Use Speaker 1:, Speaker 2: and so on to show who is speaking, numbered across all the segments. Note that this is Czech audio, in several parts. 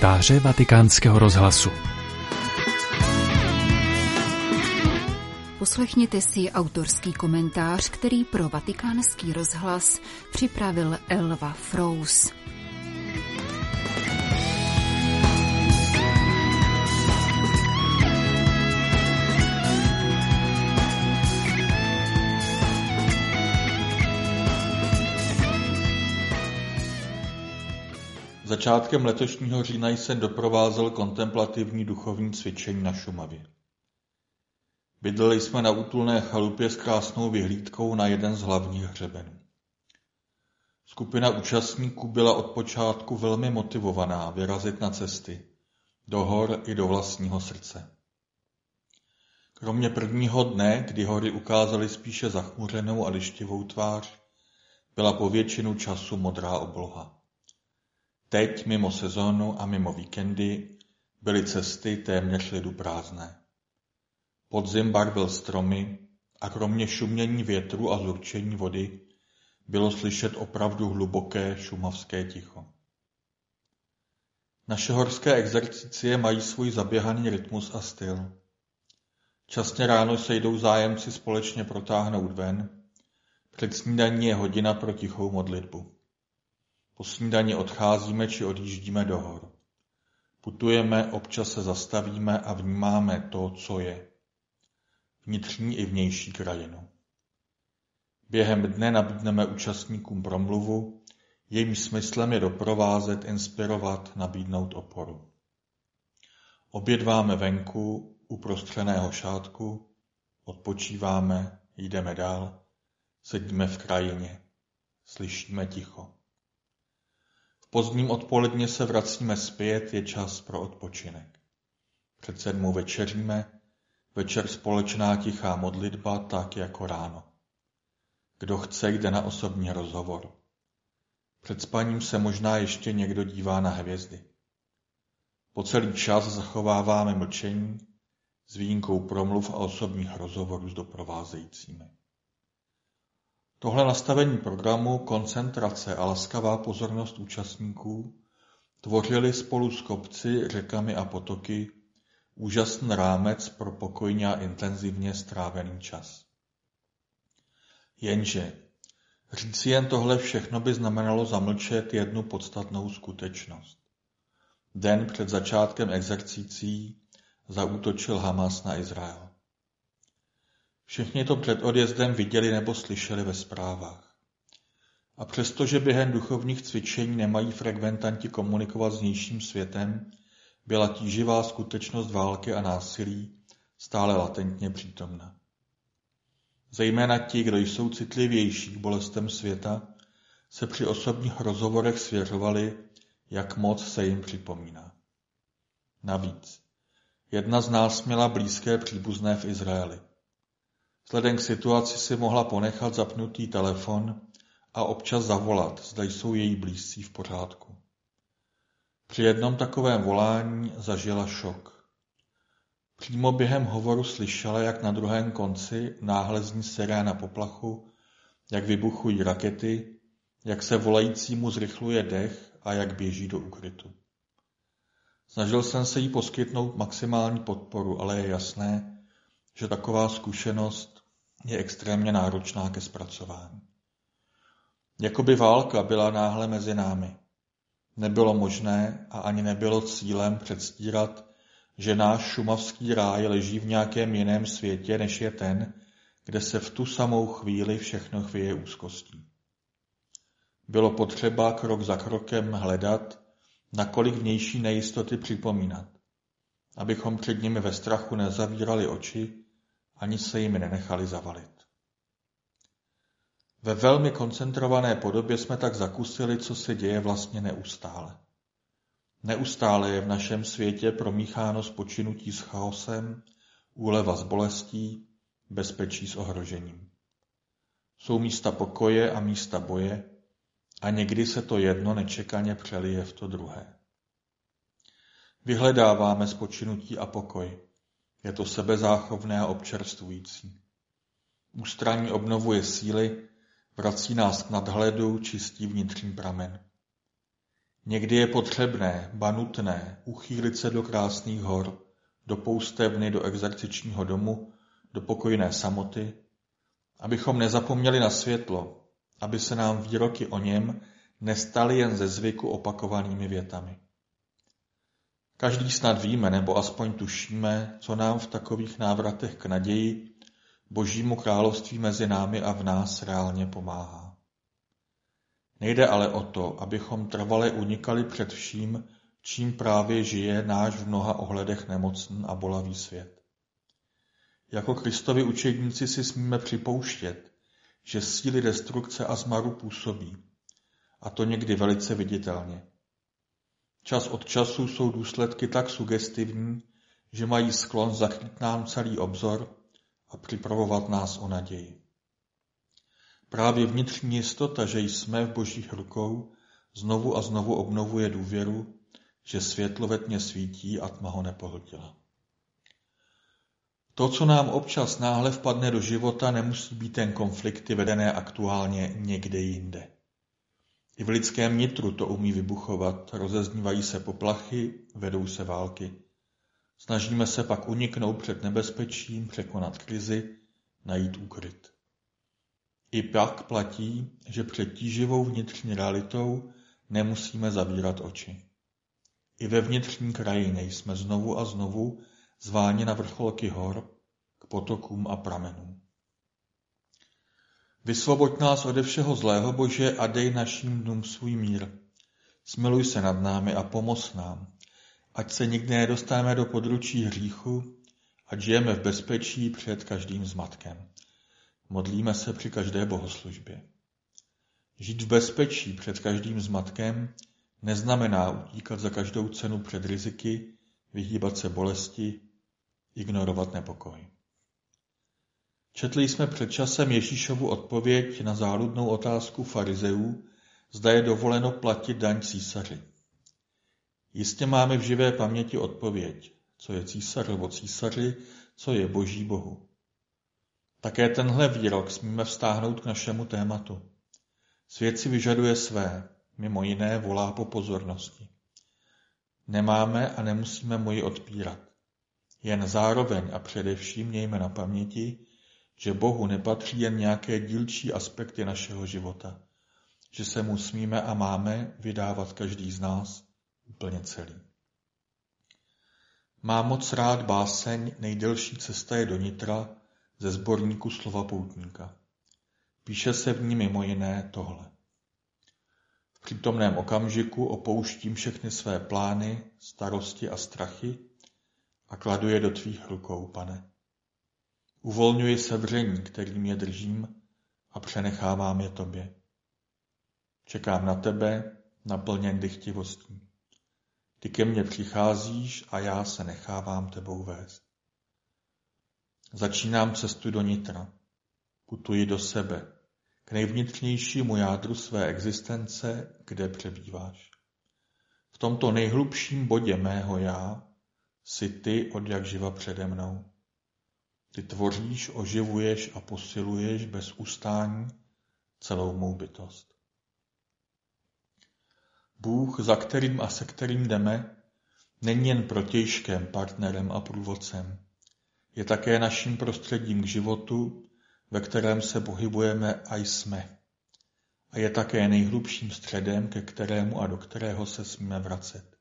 Speaker 1: Komentáře vatikánského rozhlasu
Speaker 2: Poslechněte si autorský komentář, který pro vatikánský rozhlas připravil Elva Frous.
Speaker 3: Začátkem letošního října jsem doprovázel kontemplativní duchovní cvičení na Šumavě. Bydleli jsme na útulné chalupě s krásnou vyhlídkou na jeden z hlavních hřebenů. Skupina účastníků byla od počátku velmi motivovaná vyrazit na cesty, do hor i do vlastního srdce. Kromě prvního dne, kdy hory ukázaly spíše zachmuřenou a lištivou tvář, byla po většinu času modrá obloha. Teď mimo sezónu a mimo víkendy byly cesty téměř liduprázdné. Podzim barvil stromy a kromě šumění větru a zurčení vody bylo slyšet opravdu hluboké šumavské ticho. Naše horské exercicie mají svůj zaběhaný rytmus a styl. Časně ráno se jdou zájemci společně protáhnout ven, před snídaní je hodina pro tichou modlitbu. Po snídani odcházíme či odjíždíme do hor. Putujeme, občas se zastavíme a vnímáme to, co je. Vnitřní i vnější krajinu. Během dne nabídneme účastníkům promluvu, jejím smyslem je doprovázet, inspirovat, nabídnout oporu. Obědváme venku, u prostřeného šátku, odpočíváme, jdeme dál, sedíme v krajině, slyšíme ticho pozdním odpoledně se vracíme zpět, je čas pro odpočinek. Před sedmou večeříme, večer společná tichá modlitba, tak jako ráno. Kdo chce, jde na osobní rozhovor. Před spaním se možná ještě někdo dívá na hvězdy. Po celý čas zachováváme mlčení s výjimkou promluv a osobních rozhovorů s doprovázejícími. Tohle nastavení programu, koncentrace a laskavá pozornost účastníků tvořily spolu s kopci, řekami a potoky úžasný rámec pro pokojně a intenzivně strávený čas. Jenže říci jen tohle všechno by znamenalo zamlčet jednu podstatnou skutečnost. Den před začátkem exercicí zaútočil Hamas na Izrael. Všichni to před odjezdem viděli nebo slyšeli ve zprávách. A přestože během duchovních cvičení nemají frekventanti komunikovat s vnějším světem, byla tíživá skutečnost války a násilí stále latentně přítomna. Zejména ti, kdo jsou citlivější k bolestem světa, se při osobních rozhovorech svěřovali, jak moc se jim připomíná. Navíc, jedna z nás měla blízké příbuzné v Izraeli. Vzhledem k situaci si mohla ponechat zapnutý telefon a občas zavolat, zda jsou její blízcí v pořádku. Při jednom takovém volání zažila šok. Přímo během hovoru slyšela, jak na druhém konci náhle zní siréna poplachu, jak vybuchují rakety, jak se volajícímu zrychluje dech a jak běží do ukrytu. Snažil jsem se jí poskytnout maximální podporu, ale je jasné, že taková zkušenost je extrémně náročná ke zpracování. Jakoby válka byla náhle mezi námi. Nebylo možné a ani nebylo cílem předstírat, že náš šumavský ráj leží v nějakém jiném světě, než je ten, kde se v tu samou chvíli všechno chvěje úzkostí. Bylo potřeba krok za krokem hledat, nakolik vnější nejistoty připomínat, abychom před nimi ve strachu nezavírali oči ani se jimi nenechali zavalit. Ve velmi koncentrované podobě jsme tak zakusili, co se děje vlastně neustále. Neustále je v našem světě promícháno spočinutí s chaosem, úleva s bolestí, bezpečí s ohrožením. Jsou místa pokoje a místa boje a někdy se to jedno nečekaně přelije v to druhé. Vyhledáváme spočinutí a pokoj, je to sebezáchovné a občerstvující. Ústraní obnovuje síly, vrací nás k nadhledu, čistí vnitřní pramen. Někdy je potřebné, ba nutné, uchýlit se do krásných hor, do poustevny, do exercičního domu, do pokojné samoty, abychom nezapomněli na světlo, aby se nám výroky o něm nestaly jen ze zvyku opakovanými větami. Každý snad víme, nebo aspoň tušíme, co nám v takových návratech k naději, božímu království mezi námi a v nás reálně pomáhá. Nejde ale o to, abychom trvale unikali před vším, čím právě žije náš v mnoha ohledech nemocný a bolavý svět. Jako Kristovi učedníci si smíme připouštět, že síly destrukce a zmaru působí, a to někdy velice viditelně. Čas od času jsou důsledky tak sugestivní, že mají sklon zakrýt nám celý obzor a připravovat nás o naději. Právě vnitřní jistota, že jsme v božích rukou, znovu a znovu obnovuje důvěru, že světlo ve tmě svítí a tma ho nepohltila. To, co nám občas náhle vpadne do života, nemusí být ten konflikty vedené aktuálně někde jinde. I v lidském nitru to umí vybuchovat, rozeznívají se poplachy, vedou se války. Snažíme se pak uniknout před nebezpečím, překonat krizi, najít úkryt. I pak platí, že před tíživou vnitřní realitou nemusíme zavírat oči. I ve vnitřní krajině jsme znovu a znovu zváni na vrcholky hor, k potokům a pramenům. Vysvoboď nás ode všeho zlého, Bože, a dej našim dnům svůj mír. Smiluj se nad námi a pomoz nám, ať se nikdy nedostaneme do područí hříchu, ať žijeme v bezpečí před každým zmatkem. Modlíme se při každé bohoslužbě. Žít v bezpečí před každým zmatkem neznamená utíkat za každou cenu před riziky, vyhýbat se bolesti, ignorovat nepokoj. Četli jsme před časem Ježíšovu odpověď na záludnou otázku farizeů, zda je dovoleno platit daň císaři. Jistě máme v živé paměti odpověď, co je císařovo císaři, co je boží bohu. Také tenhle výrok smíme vztáhnout k našemu tématu. Svět si vyžaduje své, mimo jiné volá po pozornosti. Nemáme a nemusíme mu ji odpírat. Jen zároveň a především mějme na paměti, že Bohu nepatří jen nějaké dílčí aspekty našeho života, že se mu smíme a máme vydávat každý z nás úplně celý. Má moc rád báseň Nejdelší cesta je do nitra ze sborníku slova poutníka. Píše se v ní mimo jiné tohle. V přítomném okamžiku opouštím všechny své plány, starosti a strachy a kladu je do tvých rukou, pane. Uvolňuji sevření, kterým je držím a přenechávám je tobě. Čekám na tebe, naplněn dychtivostí. Ty ke mně přicházíš a já se nechávám tebou vést. Začínám cestu do nitra. Putuji do sebe, k nejvnitřnějšímu jádru své existence, kde přebýváš. V tomto nejhlubším bodě mého já jsi ty od jak živa přede mnou. Ty tvoříš, oživuješ a posiluješ bez ustání celou mou bytost. Bůh, za kterým a se kterým jdeme, není jen protějškem, partnerem a průvodcem. Je také naším prostředím k životu, ve kterém se pohybujeme a jsme. A je také nejhlubším středem, ke kterému a do kterého se smíme vracet.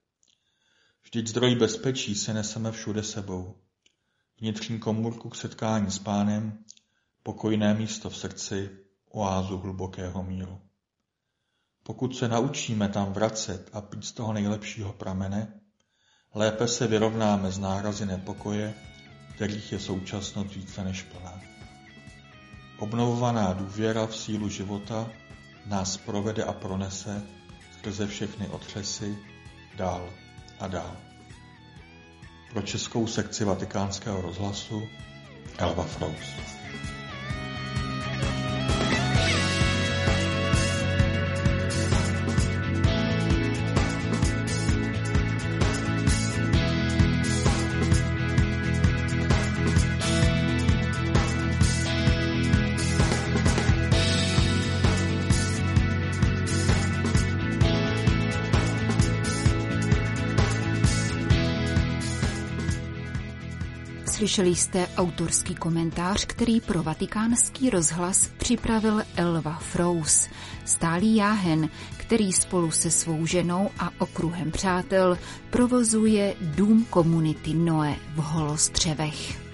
Speaker 3: Vždyť zdroj bezpečí se neseme všude sebou. Vnitřní komůrku k setkání s pánem, pokojné místo v srdci, oázu hlubokého míru. Pokud se naučíme tam vracet a pít z toho nejlepšího pramene, lépe se vyrovnáme z nárazy nepokoje, kterých je současnost více než plná. Obnovovaná důvěra v sílu života nás provede a pronese skrze všechny otřesy dál a dál. Pro českou sekci vatikánského rozhlasu Elva Frous.
Speaker 2: Slyšeli jste autorský komentář, který pro vatikánský rozhlas připravil Elva Frous, stálý jáhen, který spolu se svou ženou a okruhem přátel provozuje Dům komunity Noe v Holostřevech.